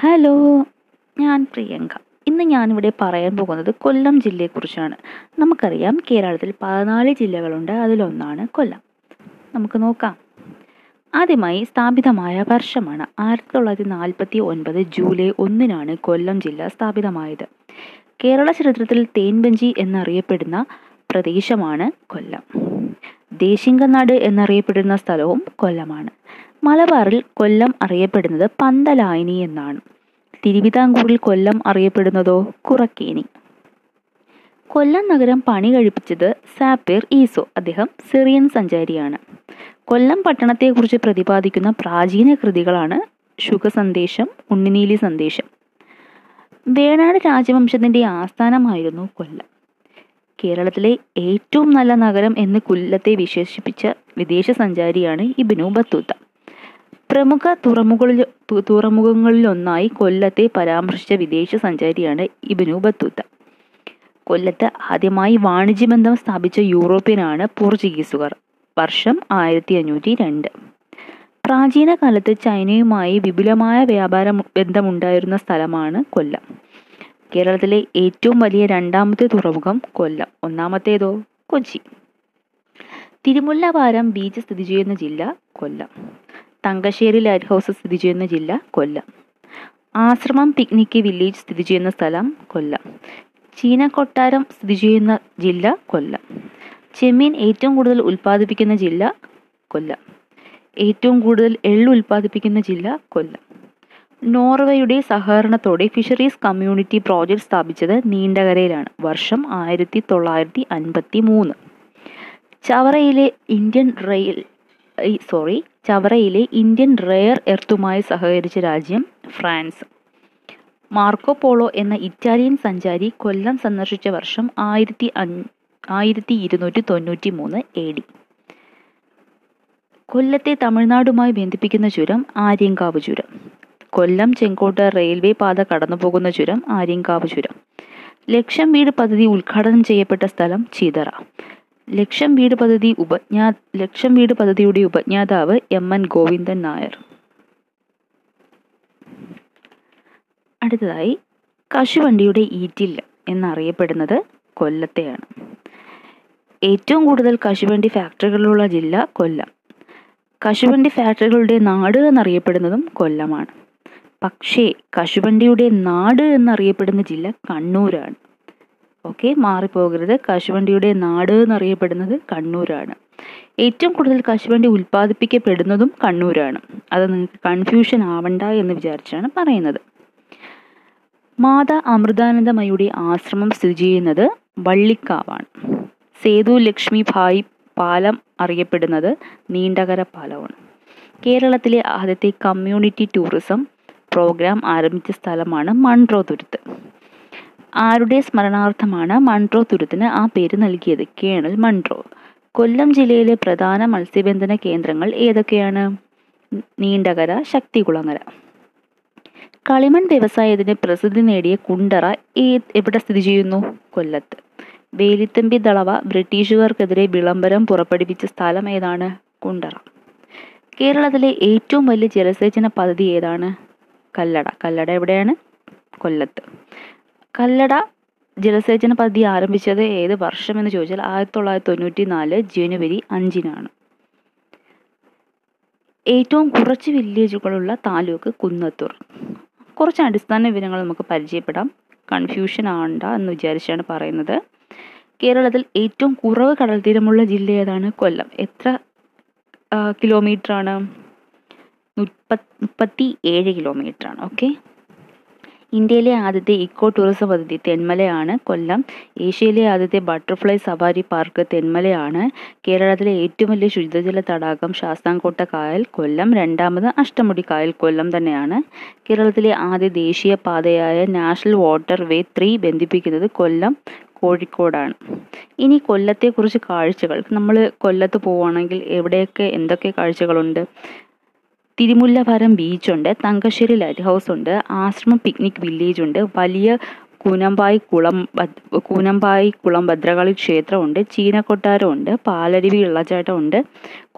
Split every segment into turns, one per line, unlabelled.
Hello ഞാൻ പ്രിയങ്ക. ഇന്ന് ഞാനിവിടെ പറയാൻ പോകുന്നത് കൊല്ലം ജില്ലയെക്കുറിച്ചാണ്. നമുക്കറിയാം കേരളത്തിൽ പതിനാല് ജില്ലകളുണ്ട്. അതിലൊന്നാണ് കൊല്ലം. നമുക്ക് നോക്കാം. ആദ്യമായി സ്ഥാപിതമായ വർഷമാണ്. ആയിരത്തി തൊള്ളായിരത്തി നാൽപ്പത്തി ഒൻപത് ജൂലൈ ഒന്നിനാണ് കൊല്ലം ജില്ല സ്ഥാപിതമായത്. കേരള ചരിത്രത്തിൽ തേൻപഞ്ചി എന്നറിയപ്പെടുന്ന പ്രദേശമാണ് കൊല്ലം. ദേശിംഗനാട് എന്നറിയപ്പെടുന്ന സ്ഥലവും കൊല്ലമാണ്. മലബാറിൽ കൊല്ലം അറിയപ്പെടുന്നത് പന്തലായനി എന്നാണ്. തിരുവിതാംകൂറിൽ കൊല്ലം അറിയപ്പെടുന്നതോ? കുറക്കേനി. കൊല്ലം നഗരം പണി കഴിപ്പിച്ചത് സാപ്പിർ ഈസോ അദ്ദേഹം സിറിയൻ സഞ്ചാരിയാണ്. കൊല്ലം പട്ടണത്തെക്കുറിച്ച് പ്രതിപാദിക്കുന്ന പ്രാചീന കൃതികളാണ് ശുഖസന്ദേശം ഉണ്ണിനീലി സന്ദേശം. വേണാട് രാജവംശത്തിന്റെ ആസ്ഥാനമായിരുന്നു കൊല്ലം. കേരളത്തിലെ ഏറ്റവും നല്ല നഗരം എന്ന് കൊല്ലത്തെ വിശേഷിപ്പിച്ച വിദേശ സഞ്ചാരിയാണ് ഇബിനു ബത്തൂത്ത. പ്രമുഖ തുറമുകളിൽ തുറമുഖങ്ങളിലൊന്നായി കൊല്ലത്തെ പരാമർശിച്ച വിദേശ സഞ്ചാരിയാണ് ഇബ്നു ബത്തൂത്ത. കൊല്ലത്ത് ആദ്യമായി വാണിജ്യബന്ധം സ്ഥാപിച്ച യൂറോപ്യനാണ് പോർച്ചുഗീസുകാർ. വർഷം ആയിരത്തി അഞ്ഞൂറ്റി രണ്ട് പ്രാചീന കാലത്ത് ചൈനയുമായി വിപുലമായ വ്യാപാര ബന്ധമുണ്ടായിരുന്ന സ്ഥലമാണ് കൊല്ലം. കേരളത്തിലെ ഏറ്റവും വലിയ രണ്ടാമത്തെ തുറമുഖം കൊല്ലം. ഒന്നാമത്തേതോ കൊച്ചി. തിരുമുല്ലവാരം ബീച്ച് സ്ഥിതി ചെയ്യുന്ന ജില്ല കൊല്ലം. തങ്കശ്ശേരി ലൈറ്റ് ഹൗസ് സ്ഥിതി ചെയ്യുന്ന ജില്ല കൊല്ലം. ആശ്രമം പിക്നിക് വില്ലേജ് സ്ഥിതി ചെയ്യുന്ന സ്ഥലം കൊല്ലം. ചീനക്കൊട്ടാരം സ്ഥിതി ചെയ്യുന്ന ജില്ല കൊല്ലം. ചെമ്മീൻ ഏറ്റവും കൂടുതൽ ഉൽപ്പാദിപ്പിക്കുന്ന ജില്ല കൊല്ലം. ഏറ്റവും കൂടുതൽ എള്ള് ഉൽപ്പാദിപ്പിക്കുന്ന ജില്ല കൊല്ലം. നോർവേയുടെ സഹകരണത്തോടെ ഫിഷറീസ് കമ്മ്യൂണിറ്റി പ്രോജക്റ്റ് സ്ഥാപിച്ചത് നീണ്ടകരയിലാണ്. വർഷം ആയിരത്തി തൊള്ളായിരത്തി അൻപത്തി മൂന്ന് ചവറയിലെ ഇന്ത്യൻ റെയിൽ സോറി ചവറയിലെ ഇന്ത്യൻ റെയർ എർത്തുമായി സഹകരിച്ച രാജ്യം ഫ്രാൻസ്. മാർക്കോ പോളോ എന്ന ഇറ്റാലിയൻ സഞ്ചാരി കൊല്ലം സന്ദർശിച്ച വർഷം ആയിരത്തി ആയിരത്തി ഇരുന്നൂറ്റി തൊണ്ണൂറ്റി മൂന്ന് എ ഡി. കൊല്ലത്തെ തമിഴ്നാടുമായി ബന്ധിപ്പിക്കുന്ന ചുരം ആര്യങ്കാവ് ചുരം. കൊല്ലം ചെങ്കോട്ട റെയിൽവേ പാത കടന്നുപോകുന്ന ചുരം ആര്യങ്കാവ് ചുരം. ലക്ഷം വീട് പദ്ധതി ഉദ്ഘാടനം ചെയ്യപ്പെട്ട സ്ഥലം ചീതറ. ലക്ഷം വീട് പദ്ധതി ഉപജ്ഞാ ലക്ഷം വീട് പദ്ധതിയുടെ ഉപജ്ഞാതാവ് എം എൻ ഗോവിന്ദൻ നായർ. അടുത്തതായി കശുവണ്ടിയുടെ ഈറ്റിൽ എന്നറിയപ്പെടുന്നത് കൊല്ലത്തെയാണ്. ഏറ്റവും കൂടുതൽ കശുവണ്ടി ഫാക്ടറികളുള്ള ജില്ല കൊല്ലം. കശുവണ്ടി ഫാക്ടറികളുടെ നാട് എന്നറിയപ്പെടുന്നതും കൊല്ലമാണ്. പക്ഷേ കശുവണ്ടിയുടെ നാട് എന്നറിയപ്പെടുന്ന ജില്ല കണ്ണൂരാണ്. ഓക്കെ മാറിപ്പോകരുത്. കശുവണ്ടിയുടെ നാട് എന്നറിയപ്പെടുന്നത് കണ്ണൂരാണ്. ഏറ്റവും കൂടുതൽ കശുവണ്ടി ഉൽപ്പാദിപ്പിക്കപ്പെടുന്നതും കണ്ണൂരാണ്. അത് നിങ്ങൾക്ക് കൺഫ്യൂഷൻ ആവണ്ട എന്ന് വിചാരിച്ചാണ് പറയുന്നത്. മാതാ അമൃതാനന്ദമയുടെ ആശ്രമം സ്ഥിതി ചെയ്യുന്നത് വള്ളിക്കാവാണ്. സേതു ലക്ഷ്മി ഭായ് പാലം അറിയപ്പെടുന്നത് നീണ്ടകര പാലമാണ്. കേരളത്തിലെ ആദ്യത്തെ കമ്മ്യൂണിറ്റി ടൂറിസം പ്രോഗ്രാം ആരംഭിച്ച സ്ഥലമാണ് മൺട്രോ തുരുത്ത് ആരുടെ സ്മരണാർത്ഥമാണ് മൺട്രോ തുരുത്തിന് ആ പേര് നൽകിയത്? Colonel Munro. കൊല്ലം ജില്ലയിലെ പ്രധാന മത്സ്യബന്ധന കേന്ദ്രങ്ങൾ ഏതൊക്കെയാണ്? നീണ്ടകര ശക്തികുളങ്ങര. കളിമൺ വ്യവസായത്തിന് പ്രസിദ്ധി നേടിയ കുണ്ടറ എവിടെ സ്ഥിതി ചെയ്യുന്നു? കൊല്ലത്ത്. വേലിത്തമ്പി ദളവ ബ്രിട്ടീഷുകാർക്കെതിരെ വിളംബരം പുറപ്പെടുവിച്ച സ്ഥലം ഏതാണ്? കുണ്ടറ. കേരളത്തിലെ ഏറ്റവും വലിയ ജലസേചന പദ്ധതി ഏതാണ്? കല്ലട. കല്ലട എവിടെയാണ്? കൊല്ലത്ത്. കല്ലട ജലസേചന പദ്ധതി ആരംഭിച്ചത് ഏത് വർഷം എന്ന് ചോദിച്ചാൽ ആയിരത്തി തൊള്ളായിരത്തി തൊണ്ണൂറ്റി നാല് ജനുവരി അഞ്ചിനാണ്. ഏറ്റവും കുറച്ച് വില്ലേജുകളുള്ള താലൂക്ക് കുന്നത്തൂർ. കുറച്ച് അടിസ്ഥാന വിവരങ്ങൾ നമുക്ക് പരിചയപ്പെടാം. കൺഫ്യൂഷൻ ആണ്ട എന്ന് വിചാരിച്ചാണ് പറയുന്നത്. കേരളത്തിൽ ഏറ്റവും കുറവ് കടൽ തീരമുള്ള ജില്ല ഏതാണ്? കൊല്ലം. എത്ര കിലോമീറ്റർ ആണ്? മുപ്പത്തി ഏഴ് കിലോമീറ്റർ ആണ്. ഓക്കെ ഇന്ത്യയിലെ ആദ്യത്തെ ഇക്കോ ടൂറിസം പദ്ധതി തെന്മലയാണ് കൊല്ലം. ഏഷ്യയിലെ ആദ്യത്തെ ബട്ടർഫ്ലൈ സവാരി പാർക്ക് തെന്മലയാണ്. കേരളത്തിലെ ഏറ്റവും വലിയ ശുദ്ധജല തടാകം ശാസ്താംകോട്ട കായൽ കൊല്ലം. രണ്ടാമത് അഷ്ടമുടി കായൽ കൊല്ലം തന്നെയാണ്. കേരളത്തിലെ ആദ്യ ദേശീയ പാതയായ നാഷണൽ വാട്ടർ വേ ത്രീ ബന്ധിപ്പിക്കുന്നത് കൊല്ലം കോഴിക്കോടാണ്. ഇനി കൊല്ലത്തെക്കുറിച്ച് കാഴ്ചകൾ. നമ്മൾ കൊല്ലത്ത് പോവുകയാണെങ്കിൽ എവിടെയൊക്കെ എന്തൊക്കെ കാഴ്ചകളുണ്ട്? തിരുമുല്ലവാരം ബീച്ചുണ്ട് തങ്കശ്ശേരി ലൈറ്റ് ഹൗസ് ഉണ്ട് ആശ്രമം പിക്നിക് വില്ലേജ് ഉണ്ട് വലിയ കൂനമ്പായി കുളം കൂനമ്പായി കുളം ഭദ്രകാളി ക്ഷേത്രമുണ്ട് ചീനക്കൊട്ടാരമുണ്ട് പാലരുവി വെള്ളച്ചാട്ടമുണ്ട്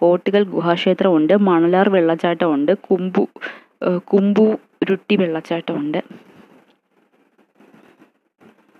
കോട്ടുകൽ ഗുഹാക്ഷേത്രമുണ്ട് മണലാർ വെള്ളച്ചാട്ടമുണ്ട് കുമ്പു കുമ്പു വെള്ളച്ചാട്ടം വെള്ളച്ചാട്ടമുണ്ട്.